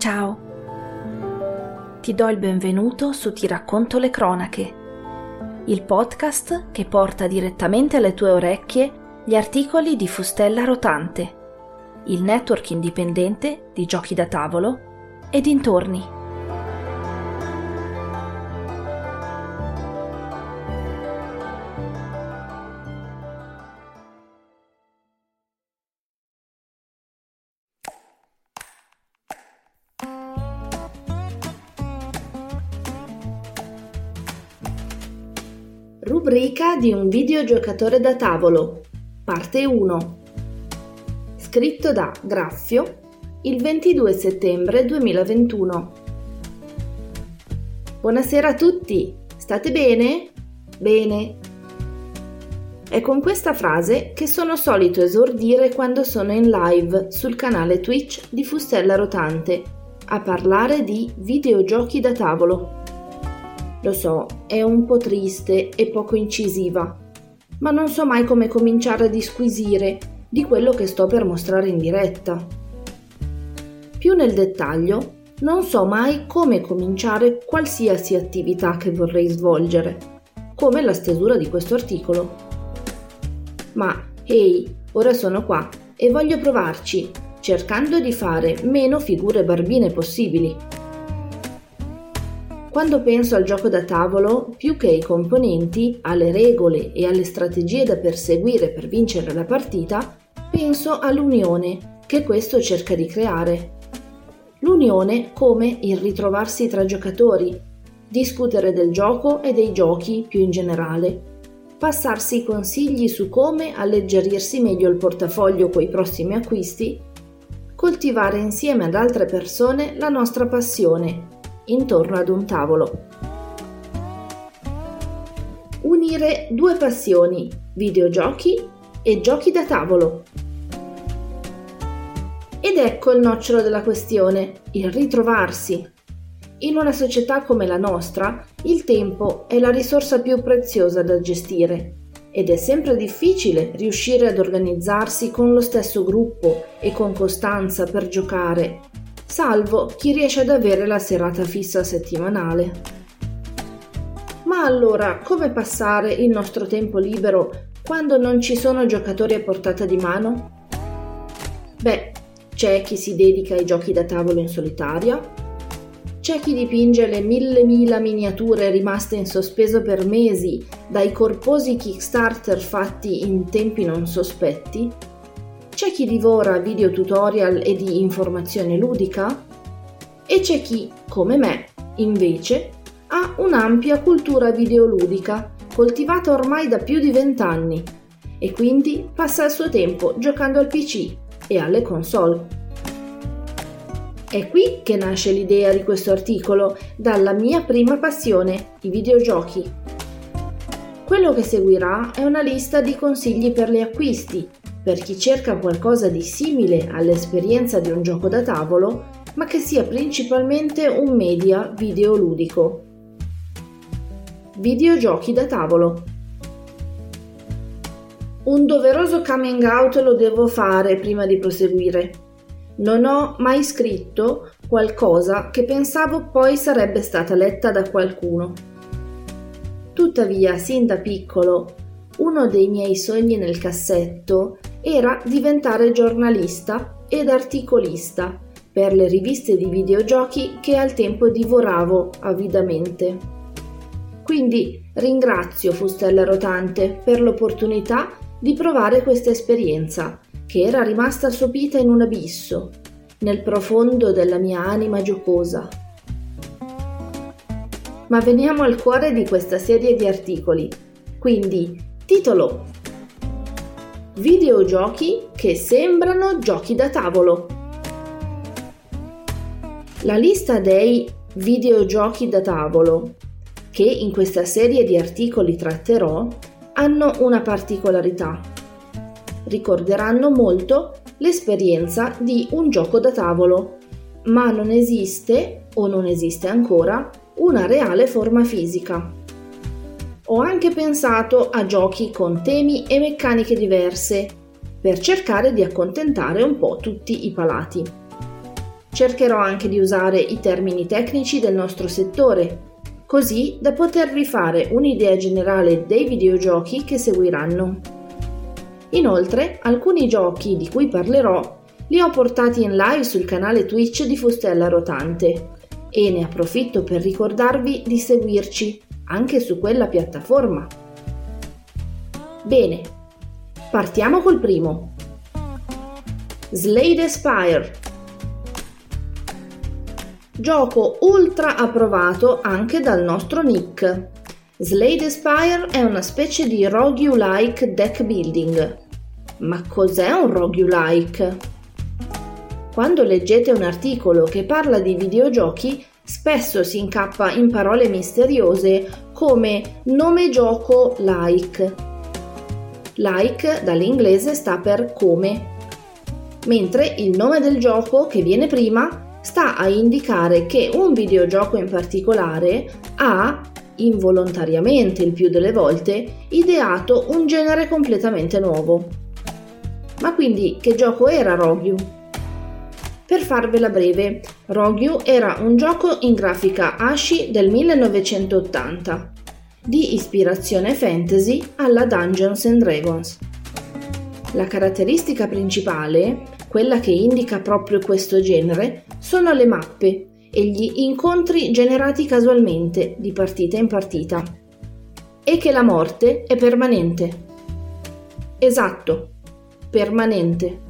Ciao! Ti do il benvenuto su Ti racconto le cronache, il podcast che porta direttamente alle tue orecchie gli articoli di Fustella Rotante, il network indipendente di giochi da tavolo e dintorni. Rubrica di un videogiocatore da tavolo, parte 1. Scritto da Graffio il 22 settembre 2021. Buonasera a tutti, state bene? Bene. È con questa frase che sono solito esordire quando sono in live sul canale Twitch di Fustella Rotante a parlare di videogiochi da tavolo. Lo so, è un po' triste e poco incisiva, ma non so mai come cominciare a disquisire di quello che sto per mostrare in diretta. Più nel dettaglio, non so mai come cominciare qualsiasi attività che vorrei svolgere, come la stesura di questo articolo. Ma, ehi, ora sono qua e voglio provarci, cercando di fare meno figure barbine possibili. Quando penso al gioco da tavolo, più che ai componenti, alle regole e alle strategie da perseguire per vincere la partita, penso all'unione che questo cerca di creare. L'unione come il ritrovarsi tra giocatori, discutere del gioco e dei giochi più in generale, passarsi consigli su come alleggerirsi meglio il portafoglio coi prossimi acquisti, coltivare insieme ad altre persone la nostra passione intorno ad un tavolo. Unire due passioni, videogiochi e giochi da tavolo. Ed ecco il nocciolo della questione, il ritrovarsi. In una società come la nostra, il tempo è la risorsa più preziosa da gestire ed è sempre difficile riuscire ad organizzarsi con lo stesso gruppo e con costanza per giocare salvo chi riesce ad avere la serata fissa settimanale. Ma allora, come passare il nostro tempo libero quando non ci sono giocatori a portata di mano? Beh, c'è chi si dedica ai giochi da tavolo in solitaria, c'è chi dipinge le mille mila miniature rimaste in sospeso per mesi dai corposi Kickstarter fatti in tempi non sospetti, c'è chi divora video tutorial e di informazione ludica e c'è chi, come me, invece, ha un'ampia cultura videoludica coltivata ormai da più di vent'anni e quindi passa il suo tempo giocando al PC e alle console. È qui che nasce l'idea di questo articolo, dalla mia prima passione, i videogiochi. Quello che seguirà è una lista di consigli per gli acquisti per chi cerca qualcosa di simile all'esperienza di un gioco da tavolo, ma che sia principalmente un media videoludico. Videogiochi da tavolo. Un doveroso coming out lo devo fare prima di proseguire. Non ho mai scritto qualcosa che pensavo poi sarebbe stata letta da qualcuno. Tuttavia, sin da piccolo, uno dei miei sogni nel cassetto era diventare giornalista ed articolista per le riviste di videogiochi che al tempo divoravo avidamente. Quindi ringrazio Fustella Rotante per l'opportunità di provare questa esperienza, che era rimasta sopita in un abisso, nel profondo della mia anima giocosa. Ma veniamo al cuore di questa serie di articoli. Quindi, titolo Videogiochi che sembrano giochi da tavolo. La lista dei videogiochi da tavolo che in questa serie di articoli tratterò hanno una particolarità. Ricorderanno molto l'esperienza di un gioco da tavolo, ma non esiste o non esiste ancora una reale forma fisica. Ho anche pensato a giochi con temi e meccaniche diverse, per cercare di accontentare un po' tutti i palati. cercherò anche di usare i termini tecnici del nostro settore, così da potervi fare un'idea generale dei videogiochi che seguiranno. Inoltre, alcuni giochi di cui parlerò li ho portati in live sul canale Twitch di Fustella Rotante e ne approfitto per ricordarvi di seguirci anche su quella piattaforma. Bene, partiamo col primo. Slade Spire. Gioco ultra approvato anche dal nostro Nick. Slade Spire è una specie di roguelike deck building. Ma cos'è un roguelike? Quando leggete un articolo che parla di videogiochi, spesso si incappa in parole misteriose come nome gioco like. Like dall'inglese sta per come, mentre il nome del gioco che viene prima sta a indicare che un videogioco in particolare ha, involontariamente il più delle volte, ideato un genere completamente nuovo. Ma quindi che gioco era Rogue? Per farvela breve, Rogue era un gioco in grafica ASCII del 1980, di ispirazione fantasy alla Dungeons and Dragons. La caratteristica principale, quella che indica proprio questo genere, sono le mappe e gli incontri generati casualmente di partita in partita. E che la morte è permanente. Esatto, permanente.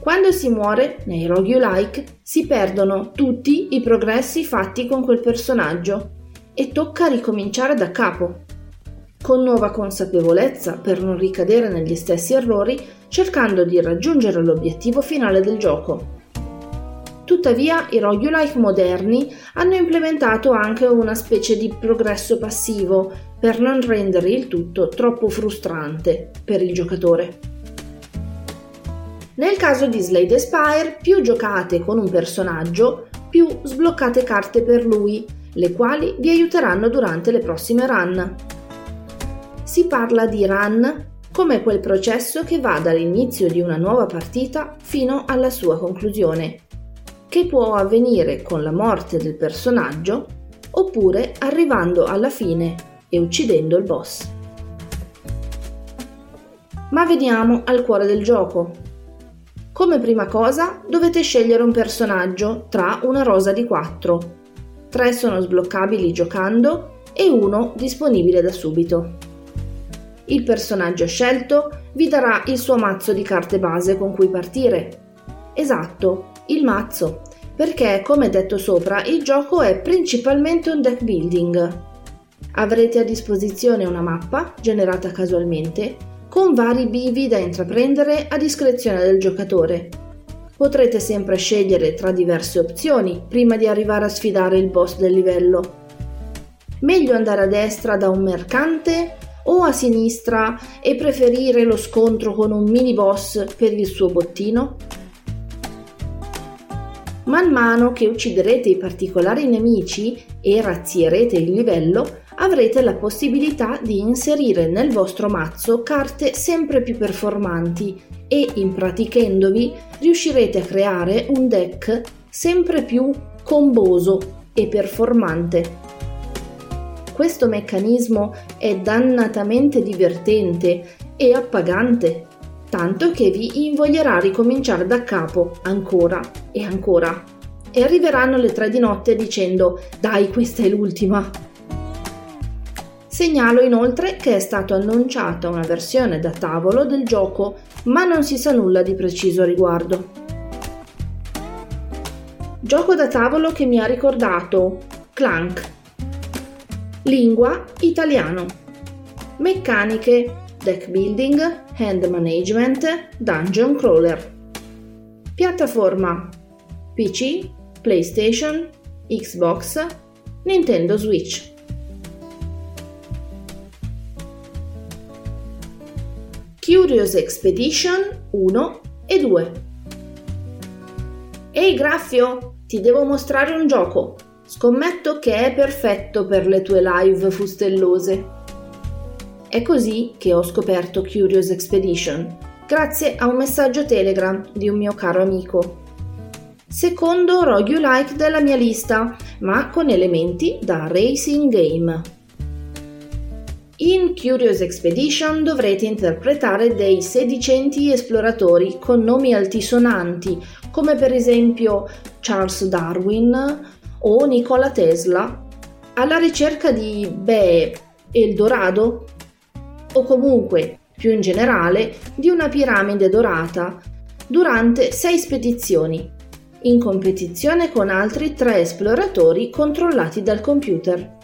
Quando si muore, nei roguelike, si perdono tutti i progressi fatti con quel personaggio e tocca ricominciare da capo, con nuova consapevolezza per non ricadere negli stessi errori, cercando di raggiungere l'obiettivo finale del gioco. Tuttavia, i roguelike moderni hanno implementato anche una specie di progresso passivo per non rendere il tutto troppo frustrante per il giocatore. Nel caso di Slade Spire, più giocate con un personaggio, più sbloccate carte per lui, le quali vi aiuteranno durante le prossime run. Si parla di run come quel processo che va dall'inizio di una nuova partita fino alla sua conclusione, che può avvenire con la morte del personaggio oppure arrivando alla fine e uccidendo il boss. Ma veniamo al cuore del gioco, come prima cosa dovete scegliere un personaggio tra una rosa di 4. Tre sono sbloccabili giocando e uno disponibile da subito. Il personaggio scelto vi darà il suo mazzo di carte base con cui partire. Esatto, il mazzo, perché come detto sopra il gioco è principalmente un deck building. Avrete a disposizione una mappa generata casualmente con vari bivi da intraprendere a discrezione del giocatore. Potrete sempre scegliere tra diverse opzioni prima di arrivare a sfidare il boss del livello. Meglio andare a destra da un mercante o a sinistra e preferire lo scontro con un mini boss per il suo bottino? Man mano che ucciderete i particolari nemici e razzierete il livello, avrete la possibilità di inserire nel vostro mazzo carte sempre più performanti e impratichendovi riuscirete a creare un deck sempre più comboso e performante. Questo meccanismo è dannatamente divertente e appagante, tanto che vi invoglierà a ricominciare da capo ancora e ancora. E arriveranno le tre di notte dicendo dai questa è l'ultima. Segnalo inoltre che è stata annunciata una versione da tavolo del gioco, ma non si sa nulla di preciso a riguardo. Gioco da tavolo che mi ha ricordato Clank. Lingua italiano. Meccaniche deck building, hand management, dungeon crawler. Piattaforma PC, PlayStation, Xbox, Nintendo Switch. Curious Expedition 1 e 2. Ehi Graffio, ti devo mostrare un gioco. Scommetto che è perfetto per le tue live fustellose. È così che ho scoperto Curious Expedition, grazie a un messaggio Telegram di un mio caro amico. secondo roguelike della mia lista, ma con elementi da racing game. In Curious Expedition dovrete interpretare dei sedicenti esploratori con nomi altisonanti, come per esempio Charles Darwin o Nikola Tesla, alla ricerca di, beh, Eldorado? O comunque, più in generale, di una piramide dorata durante sei spedizioni, in competizione con altri tre esploratori controllati dal computer.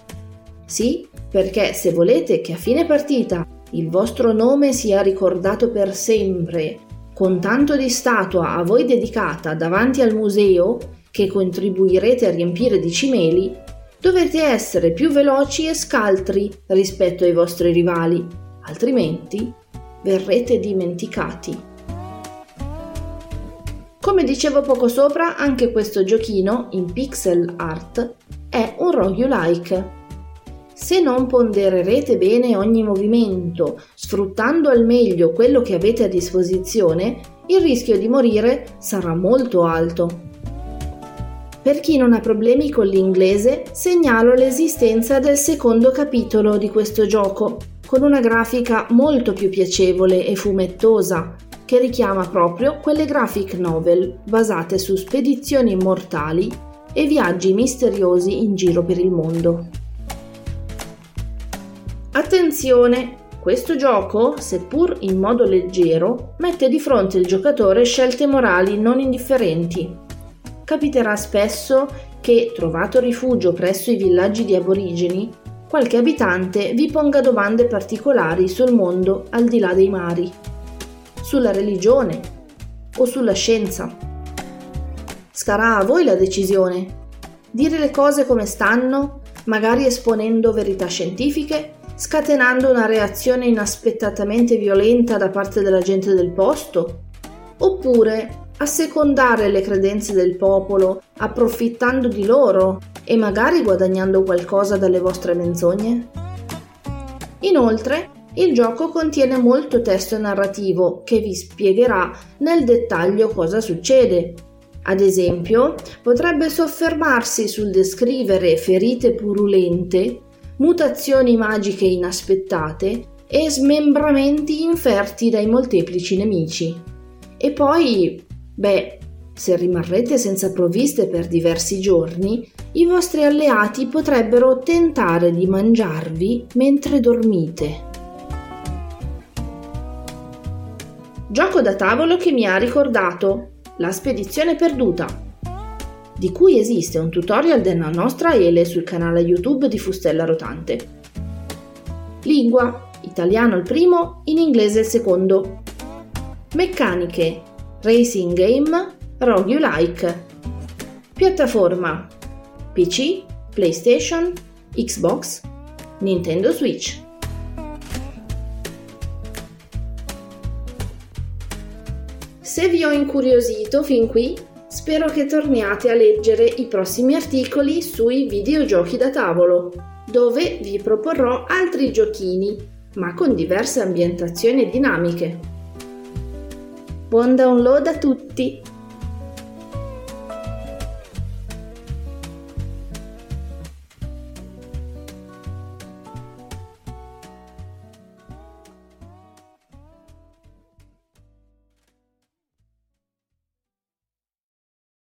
Sì, perché se volete che a fine partita il vostro nome sia ricordato per sempre, con tanto di statua a voi dedicata davanti al museo che contribuirete a riempire di cimeli, dovete essere più veloci e scaltri rispetto ai vostri rivali, altrimenti verrete dimenticati. Come dicevo poco sopra, anche questo giochino in pixel art è un roguelike. Se non pondererete bene ogni movimento, sfruttando al meglio quello che avete a disposizione, il rischio di morire sarà molto alto. Per chi non ha problemi con l'inglese, segnalo l'esistenza del secondo capitolo di questo gioco, con una grafica molto più piacevole e fumettosa, che richiama proprio quelle graphic novel basate su spedizioni mortali e viaggi misteriosi in giro per il mondo. Attenzione! Questo gioco, seppur in modo leggero, mette di fronte il giocatore scelte morali non indifferenti. Capiterà spesso che, trovato rifugio presso i villaggi di aborigeni, qualche abitante vi ponga domande particolari sul mondo al di là dei mari sulla religione o sulla scienza. Starà a voi la decisione. Dire le cose come stanno, magari esponendo verità scientifiche, scatenando una reazione inaspettatamente violenta da parte della gente del posto? Oppure assecondare le credenze del popolo, approfittando di loro e magari guadagnando qualcosa dalle vostre menzogne? Inoltre, il gioco contiene molto testo narrativo che vi spiegherà nel dettaglio cosa succede. Ad esempio, potrebbe soffermarsi sul descrivere ferite purulente, mutazioni magiche inaspettate e smembramenti inferti dai molteplici nemici. E poi, beh, se rimarrete senza provviste per diversi giorni, i vostri alleati potrebbero tentare di mangiarvi mentre dormite. Gioco da tavolo che mi ha ricordato La spedizione perduta, di cui esiste un tutorial della nostra Ele sul canale YouTube di Fustella Rotante. Lingua, italiano il primo, in inglese il secondo. Meccaniche, racing game, roguelike. Piattaforma, PC, PlayStation, Xbox, Nintendo Switch. Se vi ho incuriosito fin qui, spero che torniate a leggere i prossimi articoli sui videogiochi da tavolo, dove vi proporrò altri giochini, ma con diverse ambientazioni e dinamiche. Buon download a tutti!